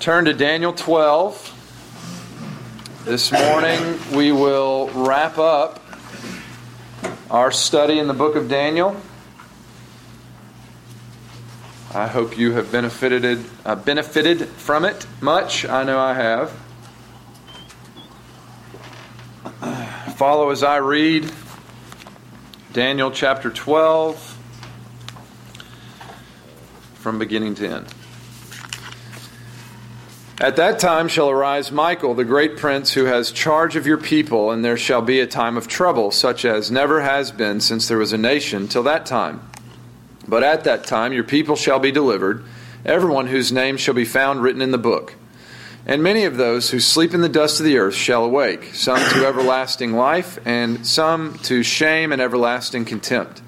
Turn to Daniel 12. This morning we will wrap up our study in the book of Daniel. I hope you have benefited uh, benefited from it much. I know I have. Follow as I read Daniel chapter 12 from beginning to end. At that time shall arise Michael, the great prince, who has charge of your people, and there shall be a time of trouble, such as never has been since there was a nation till that time. But at that time your people shall be delivered, everyone whose name shall be found written in the book. And many of those who sleep in the dust of the earth shall awake, some to everlasting life, and some to shame and everlasting contempt.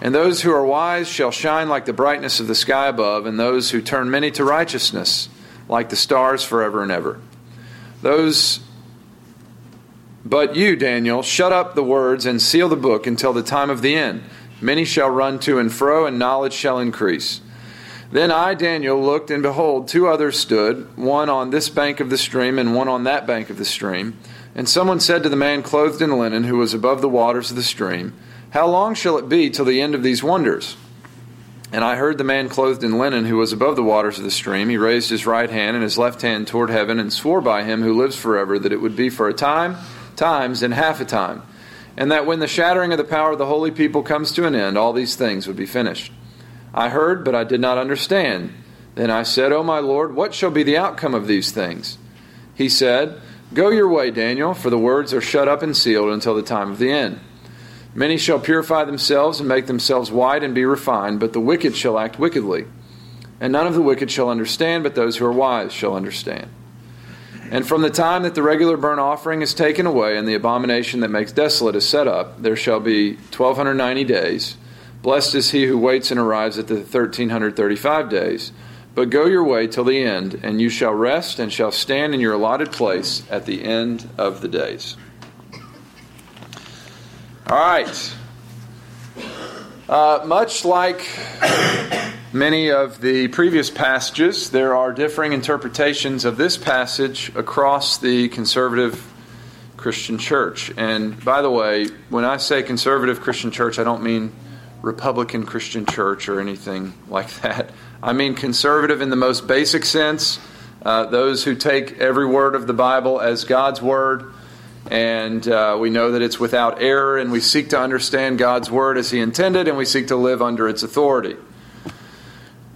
And those who are wise shall shine like the brightness of the sky above, and those who turn many to righteousness like the stars forever and ever. Those but you, Daniel, shut up the words and seal the book until the time of the end. Many shall run to and fro, and knowledge shall increase. Then I, Daniel, looked, and behold, two others stood, one on this bank of the stream, and one on that bank of the stream. And someone said to the man clothed in linen, who was above the waters of the stream, How long shall it be till the end of these wonders? And I heard the man clothed in linen who was above the waters of the stream. He raised his right hand and his left hand toward heaven and swore by him who lives forever that it would be for a time, times, and half a time. And that when the shattering of the power of the holy people comes to an end, all these things would be finished. I heard, but I did not understand. Then I said, O my Lord, what shall be the outcome of these things? He said, Go your way, Daniel, for the words are shut up and sealed until the time of the end. Many shall purify themselves and make themselves white and be refined, but the wicked shall act wickedly. And none of the wicked shall understand, but those who are wise shall understand. And from the time that the regular burnt offering is taken away and the abomination that makes desolate is set up, there shall be 1290 days. Blessed is he who waits and arrives at the 1335 days. But go your way till the end, and you shall rest and shall stand in your allotted place at the end of the days. All right. Uh, much like many of the previous passages, there are differing interpretations of this passage across the conservative Christian church. And by the way, when I say conservative Christian church, I don't mean Republican Christian church or anything like that. I mean conservative in the most basic sense, uh, those who take every word of the Bible as God's word and uh, we know that it's without error, and we seek to understand God's Word as He intended, and we seek to live under its authority.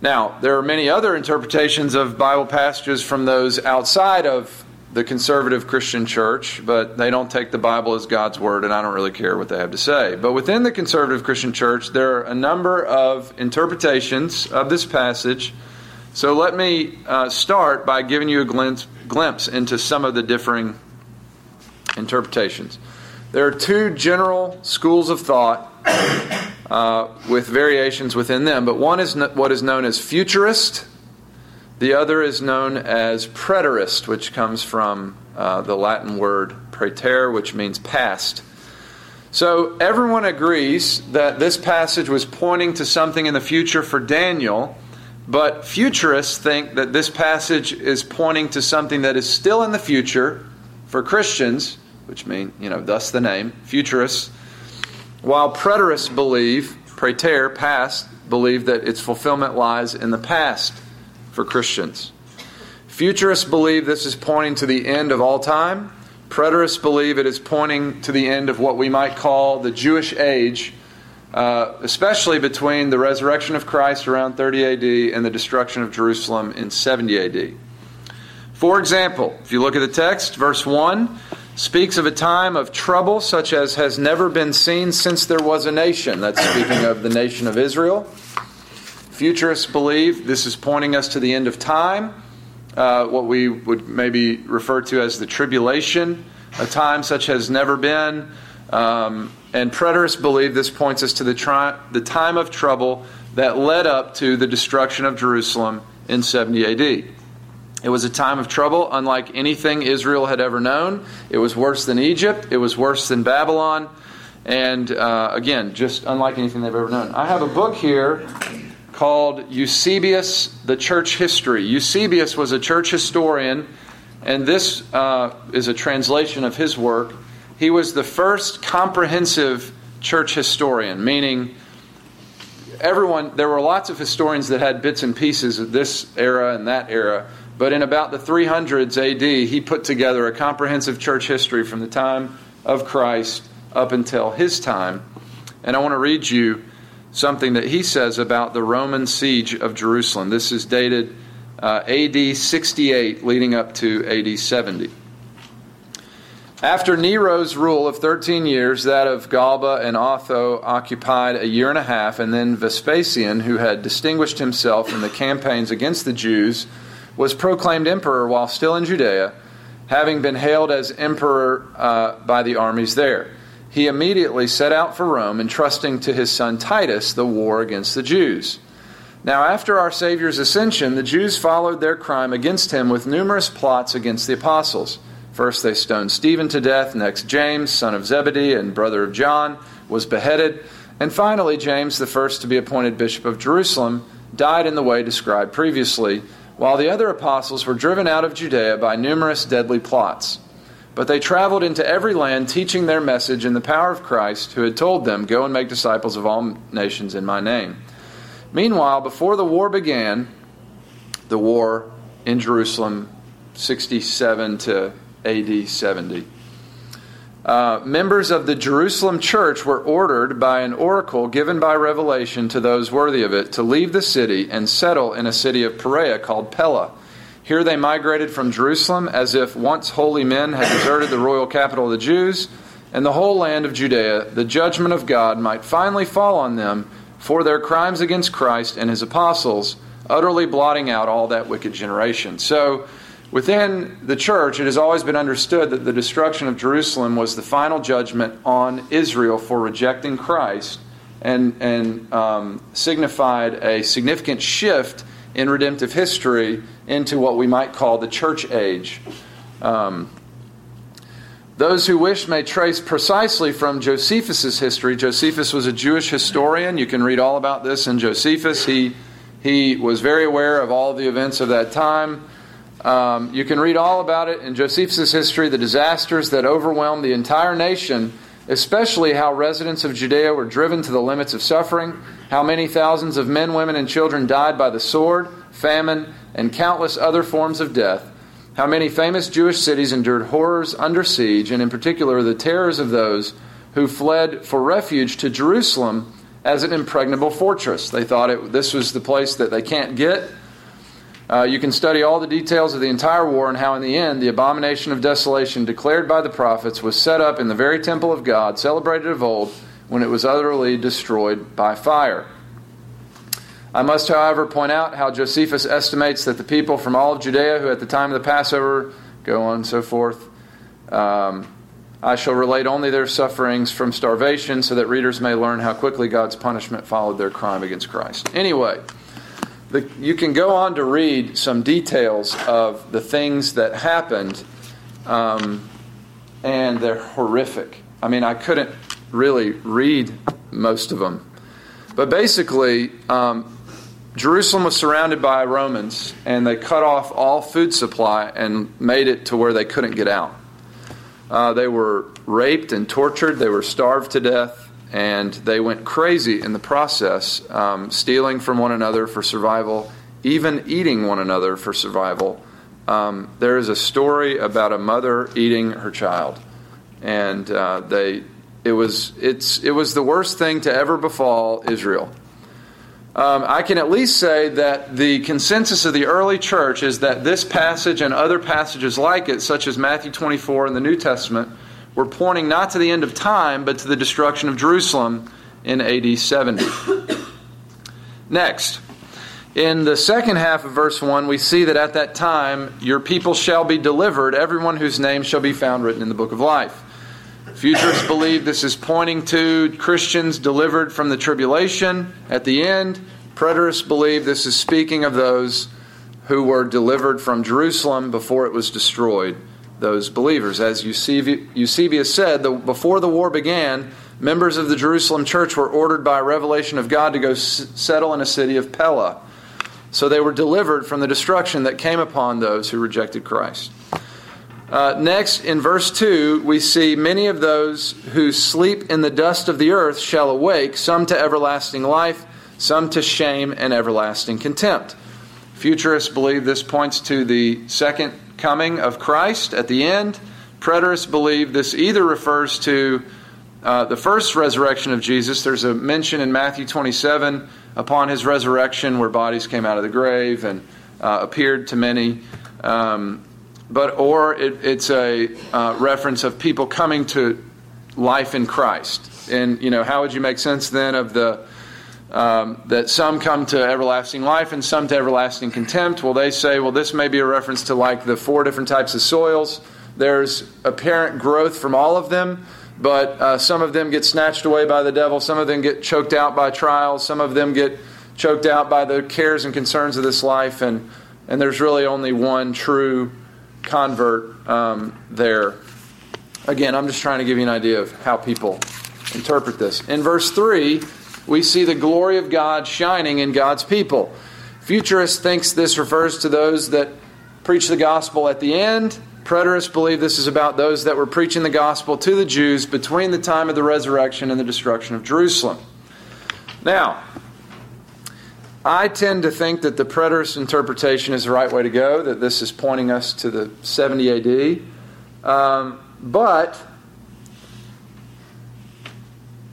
Now, there are many other interpretations of Bible passages from those outside of the conservative Christian church, but they don't take the Bible as God's Word, and I don't really care what they have to say. But within the conservative Christian church, there are a number of interpretations of this passage. So let me uh, start by giving you a glimpse, glimpse into some of the differing interpretations. There are two general schools of thought uh, with variations within them, but one is what is known as futurist, the other is known as preterist, which comes from uh, the Latin word praeter, which means past. So everyone agrees that this passage was pointing to something in the future for Daniel, but futurists think that this passage is pointing to something that is still in the future for Christians which mean, you know, thus the name, futurists, while preterists believe, praeter, past, believe that its fulfillment lies in the past for Christians. Futurists believe this is pointing to the end of all time. Preterists believe it is pointing to the end of what we might call the Jewish age, uh, especially between the resurrection of Christ around 30 AD and the destruction of Jerusalem in 70 AD. For example, if you look at the text, verse 1 speaks of a time of trouble such as has never been seen since there was a nation. That's speaking of the nation of Israel. Futurists believe this is pointing us to the end of time, uh, what we would maybe refer to as the tribulation, a time such as never been. Um, and preterists believe this points us to the, tri- the time of trouble that led up to the destruction of Jerusalem in 70 AD. It was a time of trouble, unlike anything Israel had ever known. It was worse than Egypt, it was worse than Babylon, and uh, again, just unlike anything they've ever known. I have a book here called Eusebius, the Church History. Eusebius was a church historian, and this uh, is a translation of his work. He was the first comprehensive church historian, meaning everyone, there were lots of historians that had bits and pieces of this era and that era, but in about the 300s AD, he put together a comprehensive church history from the time of Christ up until his time. And I want to read you something that he says about the Roman siege of Jerusalem. This is dated uh, AD 68, leading up to AD 70. After Nero's rule of 13 years, that of Galba and Otho occupied a year and a half, and then Vespasian, who had distinguished himself in the campaigns against the Jews, was proclaimed emperor while still in Judea, having been hailed as emperor uh, by the armies there he immediately set out for Rome, entrusting to his son Titus the war against the Jews. Now, after our Savior's ascension, the Jews followed their crime against him with numerous plots against the apostles. First, they stoned Stephen to death. Next, James, son of Zebedee and brother of John, was beheaded. And finally, James, the first to be appointed bishop of Jerusalem, died in the way described previously, while the other apostles were driven out of Judea by numerous deadly plots. But they traveled into every land, teaching their message in the power of Christ, who had told them, Go and make disciples of all nations in my name. Meanwhile, before the war began, the war in Jerusalem, 67 to AD 70, uh, members of the Jerusalem church were ordered by an oracle given by revelation to those worthy of it to leave the city and settle in a city of Perea called Pella here they migrated from Jerusalem as if once holy men had deserted the royal capital of the Jews and the whole land of Judea. The judgment of God might finally fall on them for their crimes against Christ and his apostles, utterly blotting out all that wicked generation. So, within the church, it has always been understood that the destruction of Jerusalem was the final judgment on Israel for rejecting Christ and, and um, signified a significant shift in redemptive history into what we might call the church age. Um, those who wish may trace precisely from Josephus' history. Josephus was a Jewish historian. You can read all about this in Josephus. He, he was very aware of all the events of that time. Um, you can read all about it in Josephus' history, the disasters that overwhelmed the entire nation, especially how residents of Judea were driven to the limits of suffering, how many thousands of men, women, and children died by the sword, famine, and countless other forms of death, how many famous Jewish cities endured horrors under siege, and in particular the terrors of those who fled for refuge to Jerusalem as an impregnable fortress. They thought it, this was the place that they can't get. Uh, you can study all the details of the entire war and how, in the end, the abomination of desolation declared by the prophets was set up in the very temple of God, celebrated of old, when it was utterly destroyed by fire. I must, however, point out how Josephus estimates that the people from all of Judea who at the time of the Passover go on and so forth. Um, I shall relate only their sufferings from starvation so that readers may learn how quickly God's punishment followed their crime against Christ. Anyway, the, you can go on to read some details of the things that happened, um, and they're horrific. I mean, I couldn't really read most of them. But basically, um, Jerusalem was surrounded by Romans, and they cut off all food supply and made it to where they couldn't get out. Uh, they were raped and tortured, they were starved to death, and they went crazy in the process, um, stealing from one another for survival, even eating one another for survival. Um, there is a story about a mother eating her child, and uh, they it was it's it was the worst thing to ever befall Israel. Um, I can at least say that the consensus of the early church is that this passage and other passages like it, such as Matthew 24 in the New Testament, were pointing not to the end of time, but to the destruction of Jerusalem in AD 70. Next, in the second half of verse 1, we see that at that time, your people shall be delivered, everyone whose name shall be found written in the book of life. Futurists believe this is pointing to Christians delivered from the tribulation at the end. Preterists believe this is speaking of those who were delivered from Jerusalem before it was destroyed, those believers. As Eusebius said, the, before the war began, members of the Jerusalem church were ordered by revelation of God to go s- settle in a city of Pella. So they were delivered from the destruction that came upon those who rejected Christ. Uh, next, in verse 2, we see many of those who sleep in the dust of the earth shall awake, some to everlasting life, some to shame and everlasting contempt. Futurists believe this points to the second coming of Christ at the end. Preterists believe this either refers to uh, the first resurrection of Jesus. There's a mention in Matthew 27 upon his resurrection where bodies came out of the grave and uh, appeared to many. Um, but or it, it's a uh, reference of people coming to life in Christ. And you know, how would you make sense then of the um, that some come to everlasting life and some to everlasting contempt? Well, they say, well, this may be a reference to like the four different types of soils. There's apparent growth from all of them, but uh, some of them get snatched away by the devil. Some of them get choked out by trials. Some of them get choked out by the cares and concerns of this life, and and there's really only one true convert um, there. Again, I'm just trying to give you an idea of how people interpret this. In verse 3, we see the glory of God shining in God's people. Futurist thinks this refers to those that preach the gospel at the end. Preterists believe this is about those that were preaching the gospel to the Jews between the time of the resurrection and the destruction of Jerusalem. Now, I tend to think that the preterist interpretation is the right way to go, that this is pointing us to the 70 AD. Um, but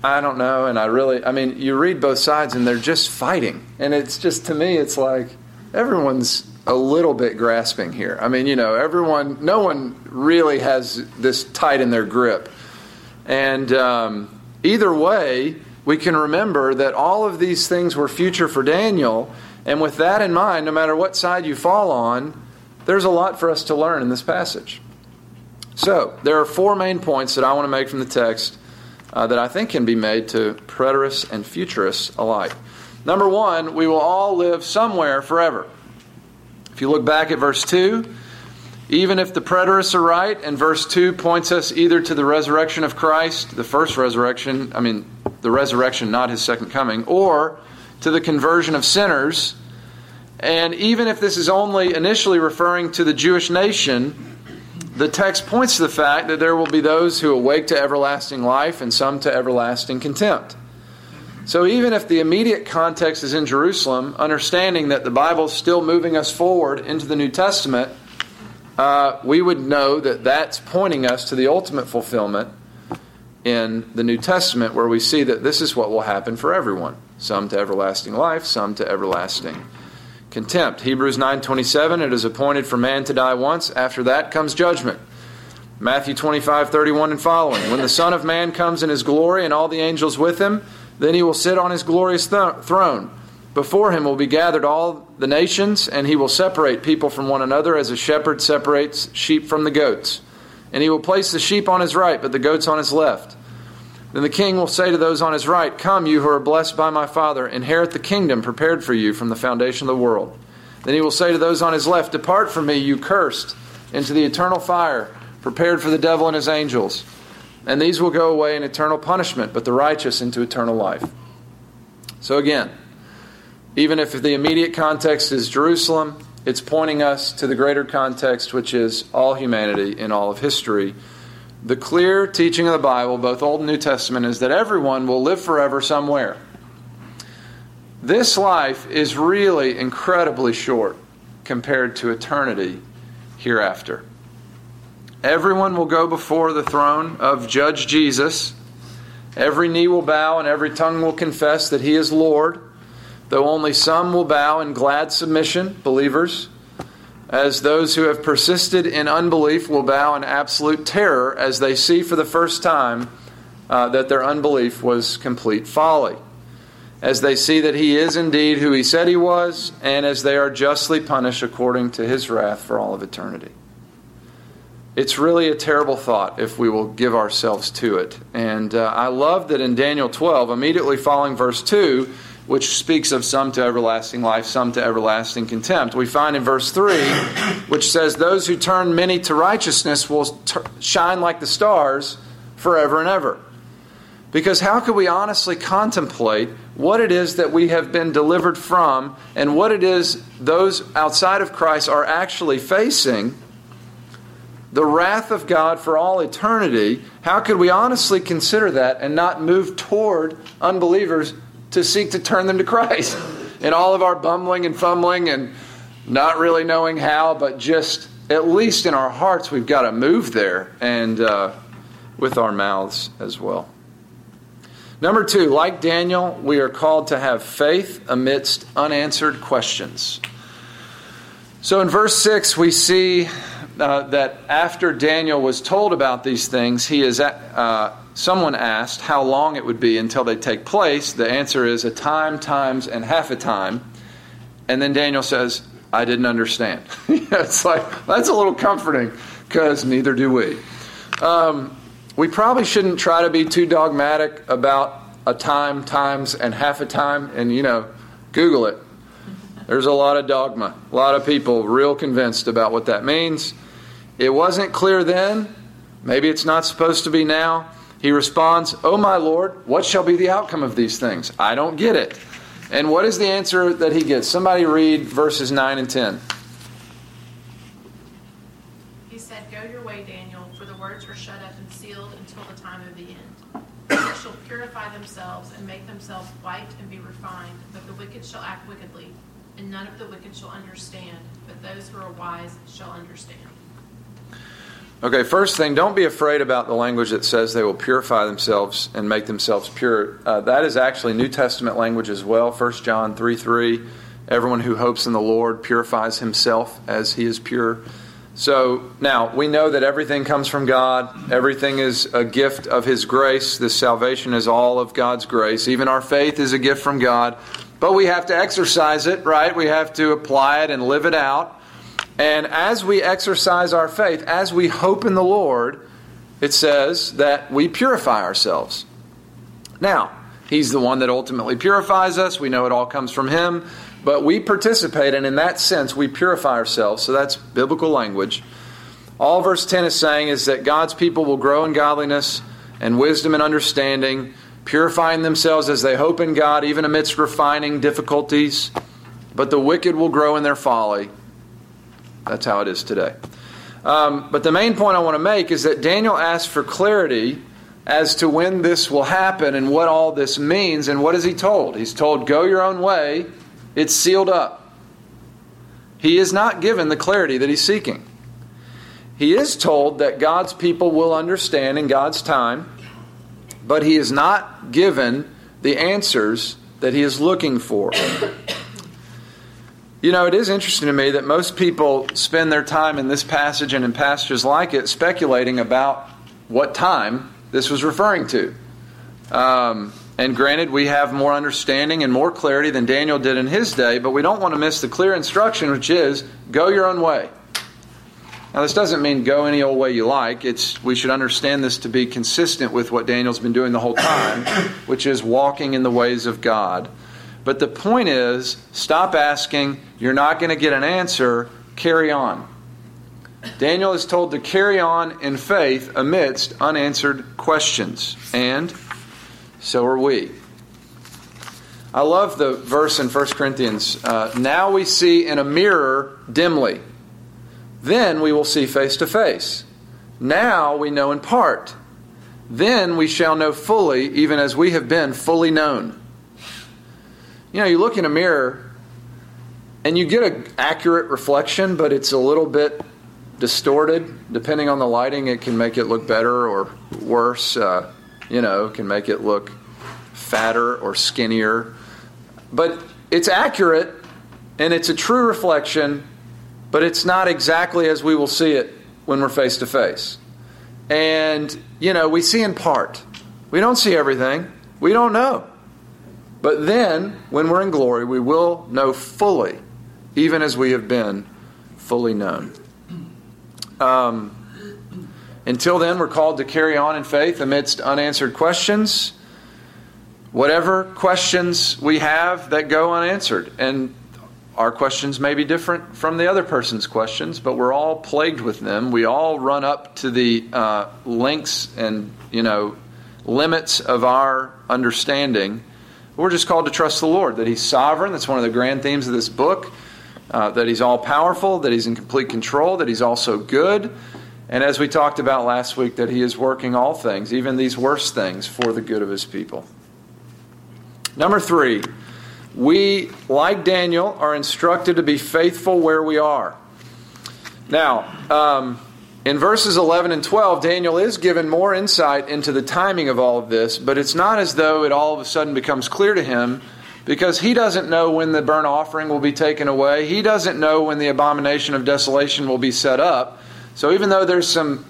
I don't know, and I really, I mean, you read both sides and they're just fighting. And it's just, to me, it's like everyone's a little bit grasping here. I mean, you know, everyone, no one really has this tight in their grip. And um, either way, we can remember that all of these things were future for Daniel. And with that in mind, no matter what side you fall on, there's a lot for us to learn in this passage. So, there are four main points that I want to make from the text uh, that I think can be made to preterists and futurists alike. Number one, we will all live somewhere forever. If you look back at verse 2, even if the preterists are right, and verse 2 points us either to the resurrection of Christ, the first resurrection, I mean, the resurrection, not his second coming, or to the conversion of sinners. And even if this is only initially referring to the Jewish nation, the text points to the fact that there will be those who awake to everlasting life and some to everlasting contempt. So even if the immediate context is in Jerusalem, understanding that the Bible is still moving us forward into the New Testament, uh, we would know that that's pointing us to the ultimate fulfillment in the New Testament, where we see that this is what will happen for everyone some to everlasting life, some to everlasting contempt. Hebrews 9:27 it is appointed for man to die once. After that comes judgment. Matthew 25:31 and following. When the son of man comes in his glory and all the angels with him then he will sit on his glorious th- throne. Before him will be gathered all the nations and he will separate people from one another as a shepherd separates sheep from the goats. And he will place the sheep on his right but the goats on his left then the king will say to those on his right, Come, you who are blessed by my Father, inherit the kingdom prepared for you from the foundation of the world. Then he will say to those on his left, Depart from me, you cursed, into the eternal fire, prepared for the devil and his angels. And these will go away in eternal punishment, but the righteous into eternal life. So again, even if the immediate context is Jerusalem, it's pointing us to the greater context, which is all humanity in all of history the clear teaching of the Bible, both Old and New Testament, is that everyone will live forever somewhere. This life is really incredibly short compared to eternity hereafter. Everyone will go before the throne of Judge Jesus. Every knee will bow and every tongue will confess that He is Lord, though only some will bow in glad submission, believers as those who have persisted in unbelief will bow in absolute terror as they see for the first time uh, that their unbelief was complete folly. As they see that he is indeed who he said he was, and as they are justly punished according to his wrath for all of eternity. It's really a terrible thought if we will give ourselves to it. And uh, I love that in Daniel 12, immediately following verse 2, which speaks of some to everlasting life, some to everlasting contempt. We find in verse 3, which says, Those who turn many to righteousness will t- shine like the stars forever and ever. Because how could we honestly contemplate what it is that we have been delivered from and what it is those outside of Christ are actually facing? The wrath of God for all eternity. How could we honestly consider that and not move toward unbelievers to seek to turn them to Christ? In all of our bumbling and fumbling and not really knowing how, but just at least in our hearts, we've got to move there and uh, with our mouths as well. Number two, like Daniel, we are called to have faith amidst unanswered questions. So in verse 6, we see uh, that after Daniel was told about these things, he is uh, someone asked how long it would be until they take place. The answer is a time, times, and half a time. And then Daniel says, I didn't understand. it's like, that's a little comforting because neither do we. Um, we probably shouldn't try to be too dogmatic about a time, times, and half a time, and you know, Google it. There's a lot of dogma, a lot of people real convinced about what that means. It wasn't clear then. Maybe it's not supposed to be now. He responds, Oh, my Lord, what shall be the outcome of these things? I don't get it. And what is the answer that he gets? Somebody read verses 9 and 10. He said, Go your way, Daniel, for the words are shut up and sealed until the time of the end. They shall purify themselves and make themselves white and be refined, but the wicked shall act wickedly, and none of the wicked shall understand, but those who are wise shall understand. Okay, first thing, don't be afraid about the language that says they will purify themselves and make themselves pure. Uh, that is actually New Testament language as well. 1 John 3 3. Everyone who hopes in the Lord purifies himself as he is pure. So now we know that everything comes from God. Everything is a gift of His grace. This salvation is all of God's grace. Even our faith is a gift from God. But we have to exercise it, right? We have to apply it and live it out. And as we exercise our faith, as we hope in the Lord, it says that we purify ourselves. Now, He's the one that ultimately purifies us. We know it all comes from Him. But we participate, and in that sense, we purify ourselves. So that's biblical language. All verse 10 is saying is that God's people will grow in godliness and wisdom and understanding, purifying themselves as they hope in God, even amidst refining difficulties. But the wicked will grow in their folly. That's how it is today. Um, but the main point I want to make is that Daniel asked for clarity as to when this will happen and what all this means. And what is he told? He's told, Go your own way it's sealed up. He is not given the clarity that he's seeking. He is told that God's people will understand in God's time, but he is not given the answers that he is looking for. You know, it is interesting to me that most people spend their time in this passage and in passages like it speculating about what time this was referring to. Um, and granted, we have more understanding and more clarity than Daniel did in his day, but we don't want to miss the clear instruction, which is go your own way. Now, this doesn't mean go any old way you like. It's, we should understand this to be consistent with what Daniel's been doing the whole time, which is walking in the ways of God. But the point is stop asking. You're not going to get an answer. Carry on. Daniel is told to carry on in faith amidst unanswered questions. And so are we. I love the verse in 1 Corinthians. Uh, now we see in a mirror dimly. Then we will see face to face. Now we know in part. Then we shall know fully, even as we have been fully known. You know, you look in a mirror and you get an accurate reflection, but it's a little bit distorted. Depending on the lighting, it can make it look better or worse. Uh, you know, can make it look fatter or skinnier. But it's accurate and it's a true reflection, but it's not exactly as we will see it when we're face to face. And, you know, we see in part. We don't see everything, we don't know. But then, when we're in glory, we will know fully, even as we have been fully known. Um, until then, we're called to carry on in faith amidst unanswered questions. Whatever questions we have that go unanswered. And our questions may be different from the other person's questions, but we're all plagued with them. We all run up to the uh, links and, you know, limits of our understanding. We're just called to trust the Lord, that He's sovereign. That's one of the grand themes of this book. Uh, that He's all powerful, that He's in complete control, that He's also good. And as we talked about last week, that He is working all things, even these worst things, for the good of His people. Number three, we, like Daniel, are instructed to be faithful where we are. Now, um, in verses 11 and 12, Daniel is given more insight into the timing of all of this, but it's not as though it all of a sudden becomes clear to him because he doesn't know when the burnt offering will be taken away. He doesn't know when the abomination of desolation will be set up. So even though there's some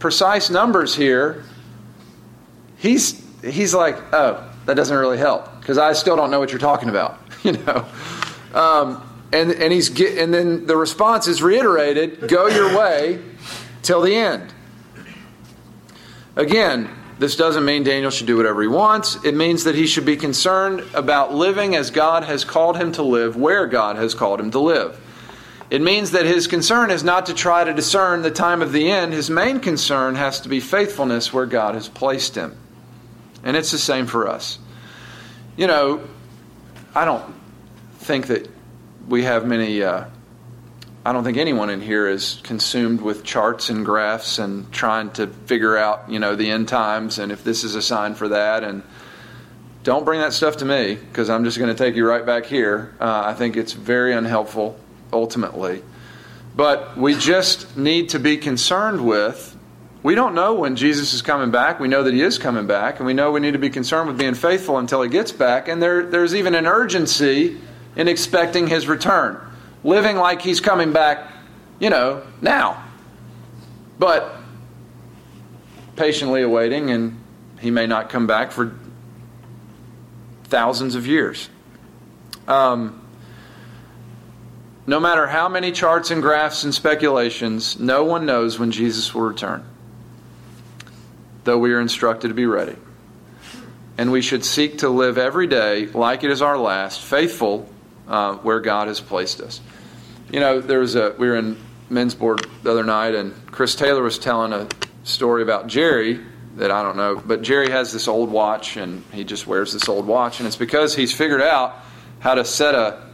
precise numbers here, he's he's like, "Oh, that doesn't really help because I still don't know what you're talking about." you know. Um, and and he's get, and then the response is reiterated, "Go your way till the end." Again, this doesn't mean Daniel should do whatever he wants. It means that he should be concerned about living as God has called him to live, where God has called him to live. It means that his concern is not to try to discern the time of the end. His main concern has to be faithfulness where God has placed him. And it's the same for us. You know, I don't think that we have many. Uh, I don't think anyone in here is consumed with charts and graphs and trying to figure out, you know, the end times and if this is a sign for that. And don't bring that stuff to me because I'm just going to take you right back here. Uh, I think it's very unhelpful ultimately. But we just need to be concerned with. We don't know when Jesus is coming back. We know that he is coming back, and we know we need to be concerned with being faithful until he gets back. And there, there's even an urgency in expecting his return, living like he's coming back, you know, now. But patiently awaiting, and he may not come back for thousands of years. Um, no matter how many charts and graphs and speculations, no one knows when Jesus will return, though we are instructed to be ready. And we should seek to live every day like it is our last, faithful uh, where God has placed us. You know, there was a we were in men's board the other night, and Chris Taylor was telling a story about Jerry that I don't know, but Jerry has this old watch, and he just wears this old watch, and it's because he's figured out how to set a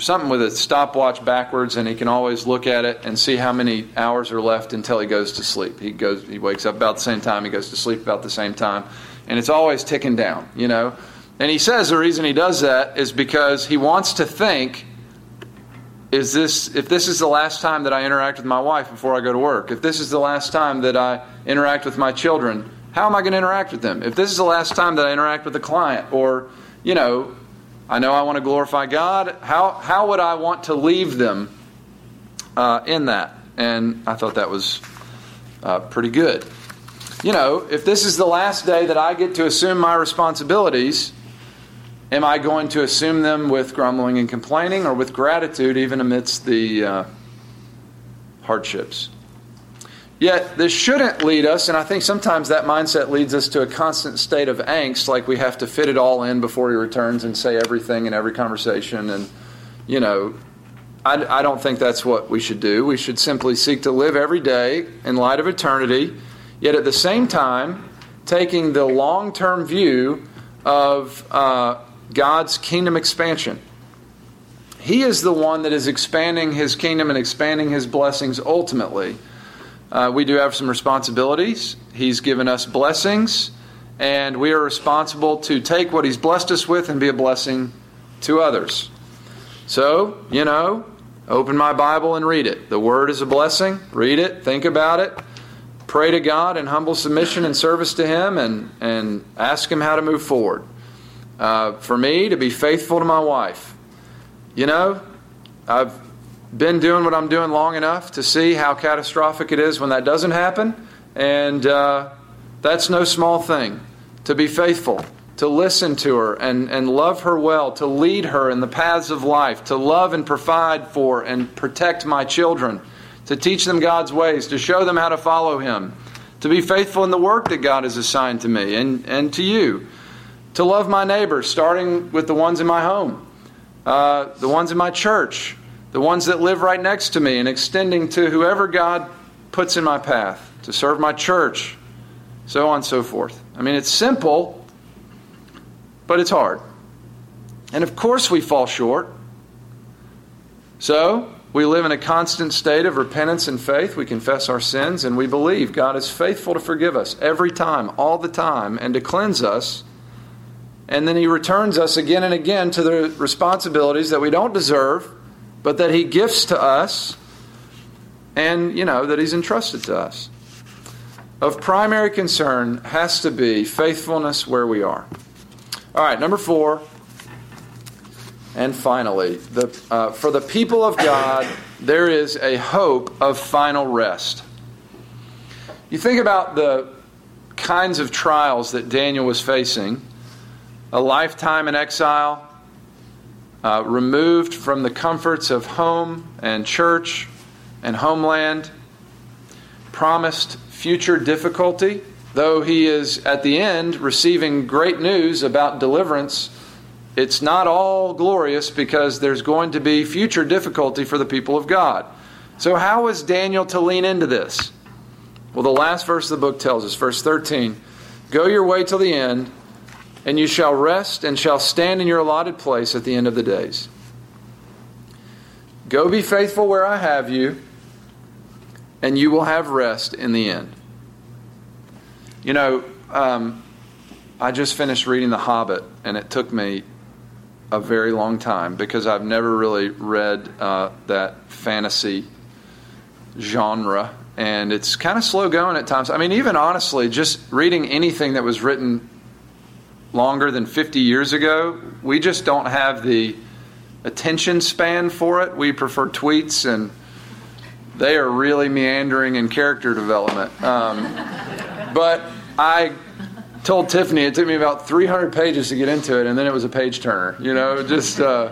something with a stopwatch backwards, and he can always look at it and see how many hours are left until he goes to sleep. He goes, he wakes up about the same time, he goes to sleep about the same time, and it's always ticking down, you know. And he says the reason he does that is because he wants to think is this if this is the last time that I interact with my wife before I go to work, if this is the last time that I interact with my children, how am I going to interact with them? If this is the last time that I interact with a client or, you know, I know I want to glorify God, how how would I want to leave them uh, in that? And I thought that was uh, pretty good. You know, if this is the last day that I get to assume my responsibilities, Am I going to assume them with grumbling and complaining or with gratitude even amidst the uh, hardships? Yet, this shouldn't lead us, and I think sometimes that mindset leads us to a constant state of angst, like we have to fit it all in before he returns and say everything in every conversation. And, you know, I, I don't think that's what we should do. We should simply seek to live every day in light of eternity, yet at the same time, taking the long term view of uh, God's kingdom expansion. He is the one that is expanding his kingdom and expanding his blessings ultimately. Uh, we do have some responsibilities. He's given us blessings, and we are responsible to take what he's blessed us with and be a blessing to others. So, you know, open my Bible and read it. The Word is a blessing. Read it, think about it, pray to God in humble submission and service to Him, and, and ask Him how to move forward uh, for me to be faithful to my wife. You know, I've been doing what I'm doing long enough to see how catastrophic it is when that doesn't happen, and uh, that's no small thing. To be faithful, to listen to her and, and love her well, to lead her in the paths of life, to love and provide for and protect my children, to teach them God's ways, to show them how to follow Him, to be faithful in the work that God has assigned to me and, and to you to love my neighbors, starting with the ones in my home, uh, the ones in my church, the ones that live right next to me, and extending to whoever God puts in my path, to serve my church so on and so forth. I mean, it's simple, but it's hard. And of course, we fall short. So, we live in a constant state of repentance and faith. We confess our sins and we believe God is faithful to forgive us every time, all the time, and to cleanse us. And then He returns us again and again to the responsibilities that we don't deserve, but that He gifts to us and, you know, that He's entrusted to us. Of primary concern has to be faithfulness where we are. All right, number four, and finally, the, uh, for the people of God, there is a hope of final rest. You think about the kinds of trials that Daniel was facing a lifetime in exile, uh, removed from the comforts of home and church and homeland, promised future difficulty, though he is at the end receiving great news about deliverance it's not all glorious because there's going to be future difficulty for the people of God. So, how is Daniel to lean into this? Well, the last verse of the book tells us, verse 13 Go your way till the end, and you shall rest and shall stand in your allotted place at the end of the days. Go be faithful where I have you, and you will have rest in the end. You know, um, I just finished reading The Hobbit, and it took me a very long time because I've never really read uh, that fantasy genre. And it's kind of slow going at times. I mean, even honestly, just reading anything that was written longer than 50 years ago, we just don't have the attention span for it. We prefer tweets, and they are really meandering in character development. Um, but I told Tiffany it took me about 300 pages to get into it, and then it was a page turner. You know, just uh,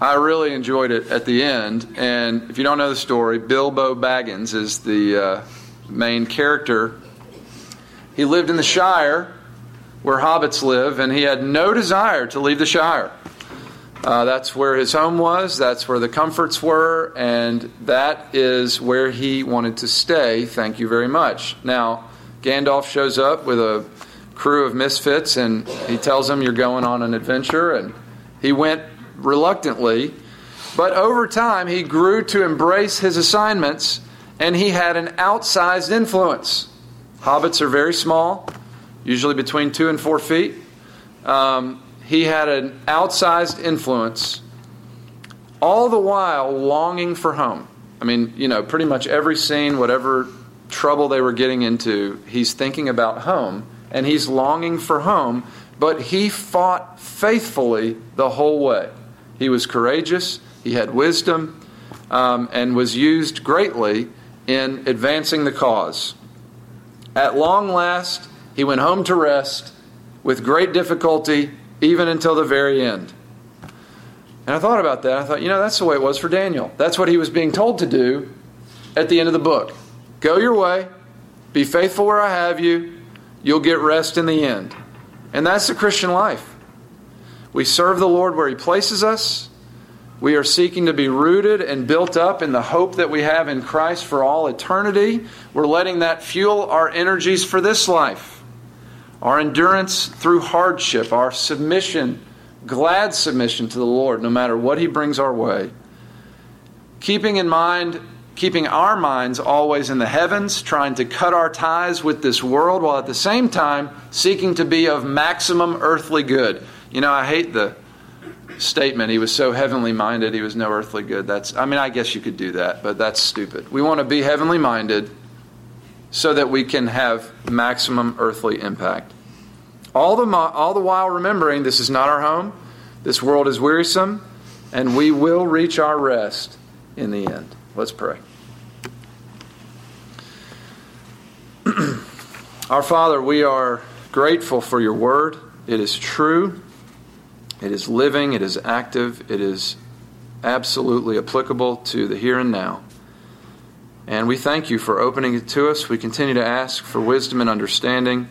I really enjoyed it at the end. And if you don't know the story, Bilbo Baggins is the uh, main character. He lived in the Shire, where hobbits live, and he had no desire to leave the Shire. Uh, that's where his home was, that's where the comforts were, and that is where he wanted to stay. Thank you very much. Now, Gandalf shows up with a crew of misfits and he tells them you're going on an adventure and he went reluctantly but over time he grew to embrace his assignments and he had an outsized influence hobbits are very small usually between two and four feet um, he had an outsized influence all the while longing for home i mean you know pretty much every scene whatever trouble they were getting into he's thinking about home and he's longing for home, but he fought faithfully the whole way. He was courageous, he had wisdom, um, and was used greatly in advancing the cause. At long last, he went home to rest with great difficulty, even until the very end. And I thought about that. I thought, you know, that's the way it was for Daniel. That's what he was being told to do at the end of the book. Go your way, be faithful where I have you, You'll get rest in the end. And that's the Christian life. We serve the Lord where He places us. We are seeking to be rooted and built up in the hope that we have in Christ for all eternity. We're letting that fuel our energies for this life. Our endurance through hardship, our submission, glad submission to the Lord, no matter what He brings our way. Keeping in mind keeping our minds always in the heavens, trying to cut our ties with this world, while at the same time seeking to be of maximum earthly good. You know, I hate the statement, he was so heavenly minded, he was no earthly good. That's, I mean, I guess you could do that, but that's stupid. We want to be heavenly minded so that we can have maximum earthly impact. All the, all the while remembering this is not our home, this world is wearisome, and we will reach our rest in the end. Let's pray. Our Father, we are grateful for your word. It is true, it is living, it is active, it is absolutely applicable to the here and now. And we thank you for opening it to us. We continue to ask for wisdom and understanding,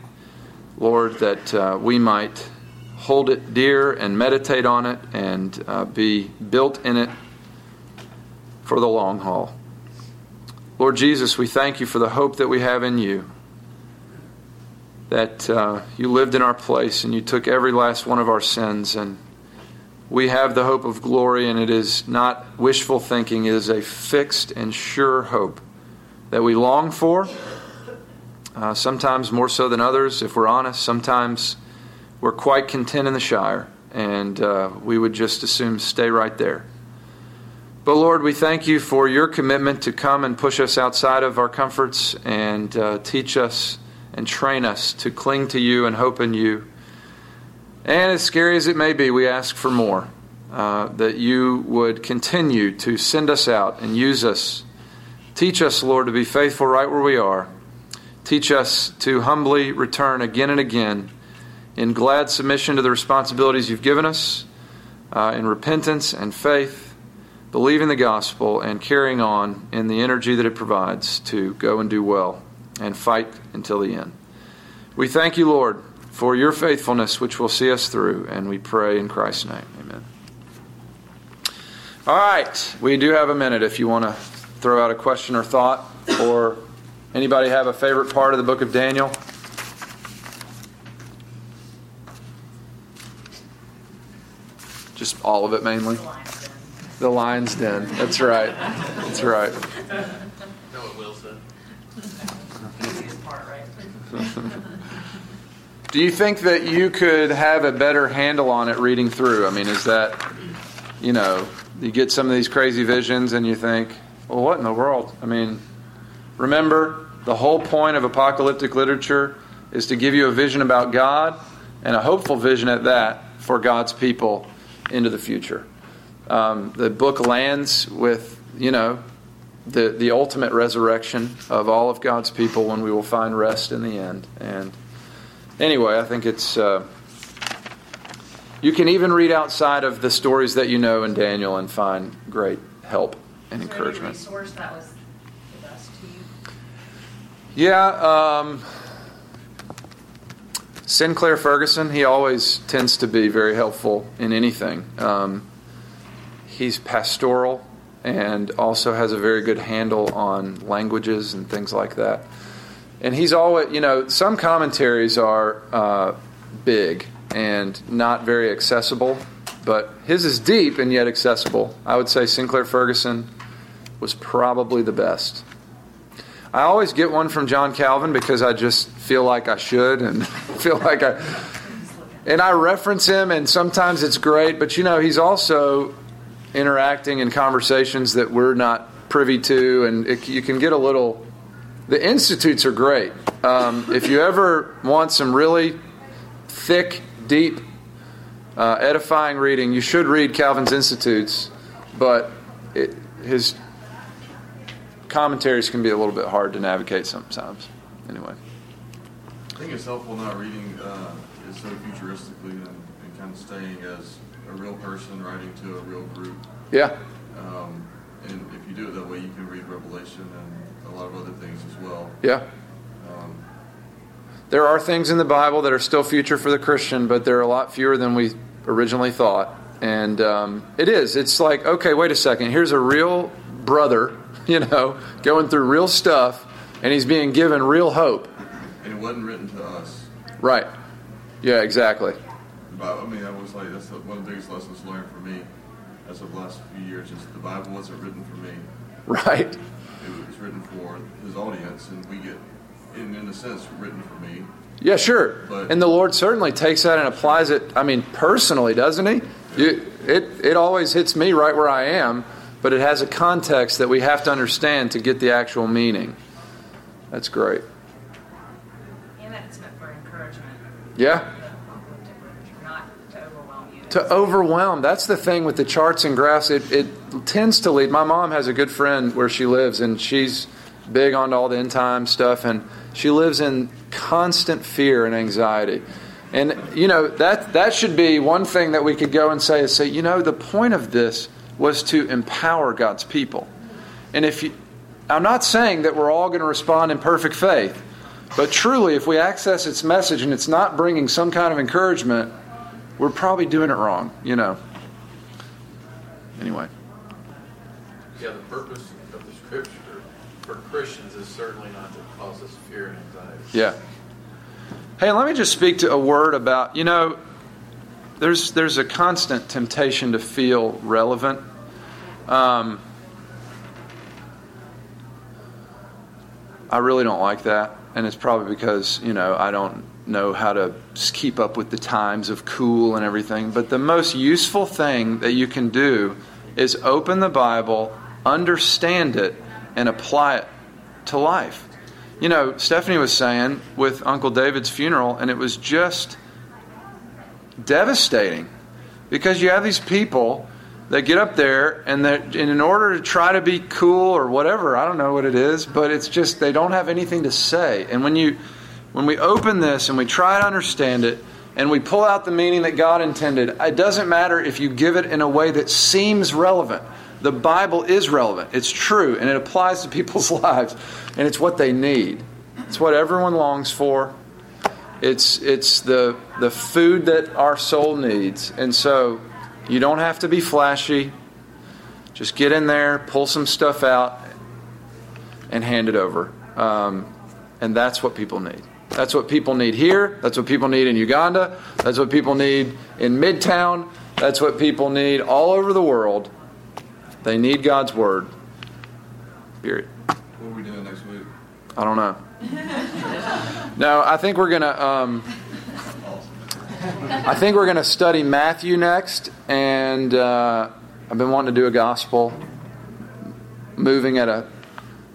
Lord, that uh, we might hold it dear and meditate on it and uh, be built in it for the long haul. Lord Jesus, we thank you for the hope that we have in you. that uh, you lived in our place and you took every last one of our sins. And we have the hope of glory, and it is not wishful thinking, it is a fixed and sure hope that we long for. Uh, sometimes more so than others, if we're honest. Sometimes we're quite content in the Shire, and uh, we would just assume stay right there. But Lord, we thank you for your commitment to come and push us outside of our comforts and uh, teach us and train us to cling to you and hope in you. And as scary as it may be, we ask for more. Uh, that you would continue to send us out and use us. Teach us, Lord, to be faithful right where we are. Teach us to humbly return again and again in glad submission to the responsibilities you've given us, uh, in repentance and faith, believing the gospel, and carrying on in the energy that it provides to go and do well and fight until the end. We thank you, Lord, for your faithfulness, which will see us through, and we pray in Christ's name. Amen. All right, we do have a minute if you want to throw out a question or thought, or anybody have a favorite part of the book of Daniel? Just all of it mainly? The lion's den. That's right. That's right. No, it will say. Do you think that you could have a better handle on it reading through? I mean, is that, you know, you get some of these crazy visions and you think, well, what in the world? I mean, remember, the whole point of apocalyptic literature is to give you a vision about God and a hopeful vision at that for God's people into the future. Um, the book lands with, you know, the, the ultimate resurrection of all of God's people when we will find rest in the end. And anyway, I think it's. Uh, you can even read outside of the stories that you know in Daniel and find great help and encouragement. Resource that was the best to you? Yeah, um, Sinclair Ferguson, he always tends to be very helpful in anything. Um, he's pastoral and also has a very good handle on languages and things like that. And he's always, you know, some commentaries are uh, big and not very accessible, but his is deep and yet accessible. I would say Sinclair Ferguson was probably the best. I always get one from John Calvin because I just feel like I should and feel like I. And I reference him, and sometimes it's great, but you know, he's also interacting in conversations that we're not privy to, and it, you can get a little. The institutes are great. Um, if you ever want some really thick, deep, uh, edifying reading, you should read Calvin's Institutes, but it, his commentaries can be a little bit hard to navigate sometimes. Anyway. I think it's helpful not reading uh, it so futuristically and, and kind of staying as a real person writing to a real group. Yeah. Um, and if you do it that way, you can read Revelation and a lot of other things as well. Yeah. Um, There are things in the Bible that are still future for the Christian, but there are a lot fewer than we originally thought. And um, it is. It's like, okay, wait a second. Here's a real brother, you know, going through real stuff, and he's being given real hope. and it wasn't written to us. Right. Yeah, exactly. But, I mean, I was like, that's one of the biggest lessons learned for me as of the last few years is the Bible wasn't written for me. Right. It was written for his audience, and we get, in, in a sense, written for me. Yeah, sure. But- And the Lord certainly takes that and applies it, I mean, personally, doesn't He? You, it, it always hits me right where I am, but it has a context that we have to understand to get the actual meaning. That's great. And that it's meant for encouragement. Yeah? The apocalyptic literature, not to overwhelm you. To overwhelm. That's the thing with the charts and graphs. It, it tends to lead. My mom has a good friend where she lives, and she's big on all the end time stuff, and she lives in constant fear and anxiety. And you know that that should be one thing that we could go and say is say, you know, the point of this was to empower God's people. And if you, I'm not saying that we're all going to respond in perfect faith, but truly, if we access its message and it's not bringing some kind of encouragement, we're probably doing it wrong, you know. Anyway, Yeah, the purpose of the scripture for Christians is certainly not to cause us fear and anxiety. yeah. Hey, let me just speak to a word about, you know, there's, there's a constant temptation to feel relevant. Um, I really don't like that. And it's probably because, you know, I don't know how to keep up with the times of cool and everything. But the most useful thing that you can do is open the Bible, understand it, and apply it to life. You know, Stephanie was saying with Uncle David's funeral, and it was just devastating because you have these people that get up there and that in order to try to be cool or whatever, I don't know what it is, but it's just they don't have anything to say. And when you when we open this and we try to understand it and we pull out the meaning that God intended, it doesn't matter if you give it in a way that seems relevant. The Bible is relevant. It's true and it applies to people's lives and it's what they need. It's what everyone longs for. It's it's the the food that our soul needs. And so you don't have to be flashy. Just get in there, pull some stuff out, and hand it over. Um, and that's what people need. That's what people need here. That's what people need in Uganda. That's what people need in Midtown. That's what people need all over the world. They need God's Word. Period. What are we doing next week? I don't know. no, I think we're going to. Um, I think we're going to study Matthew next, and uh, I've been wanting to do a gospel, moving at a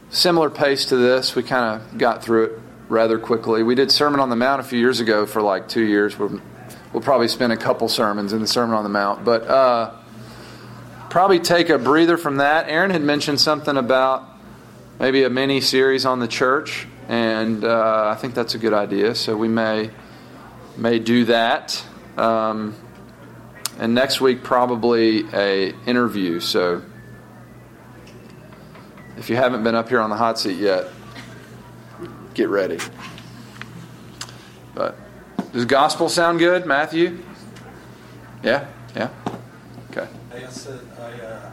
similar pace to this. We kind of got through it rather quickly. We did Sermon on the Mount a few years ago for like two years. We'll, we'll probably spend a couple sermons in the Sermon on the Mount, but uh, probably take a breather from that. Aaron had mentioned something about maybe a mini series on the church, and uh, I think that's a good idea. So we may may do that. Um, and next week probably a interview. So if you haven't been up here on the hot seat yet, get ready. But does gospel sound good, Matthew? Yeah, yeah. Okay. Hey, I said I uh,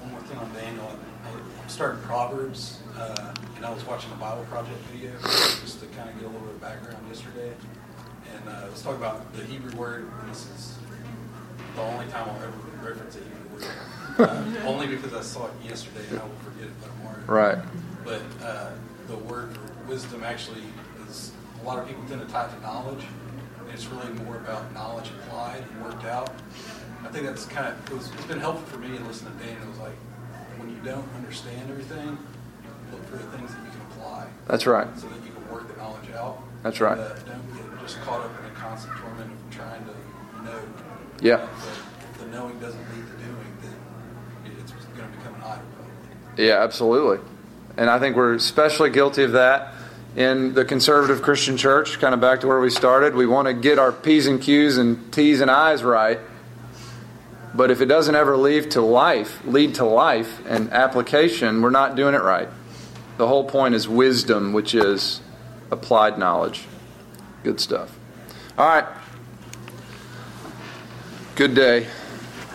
one more thing on Daniel. I, I'm starting Proverbs, uh, and I was watching a Bible Project video just to kind of get a little bit of background yesterday. And uh, let's talk about the Hebrew word. And this is the only time I'll ever reference a Hebrew word, uh, only because I saw it yesterday and I will forget it tomorrow. Right. But uh, the word for wisdom actually is a lot of people tend to tie it to knowledge, and it's really more about knowledge applied and worked out. I think that's kind of it was, it's been helpful for me in listening to Dan. It was like when you don't understand everything, look for the things that you can apply. That's right. So that you can work the knowledge out. That's right. And, uh, don't get just caught up in a constant torment of trying to know. Yeah. If the knowing doesn't lead to doing, then it's going to become an idol. Yeah, absolutely. And I think we're especially guilty of that in the conservative Christian church, kind of back to where we started. We want to get our P's and Q's and T's and I's right. But if it doesn't ever lead to life, lead to life and application, we're not doing it right. The whole point is wisdom, which is applied knowledge. Good stuff. All right. Good day.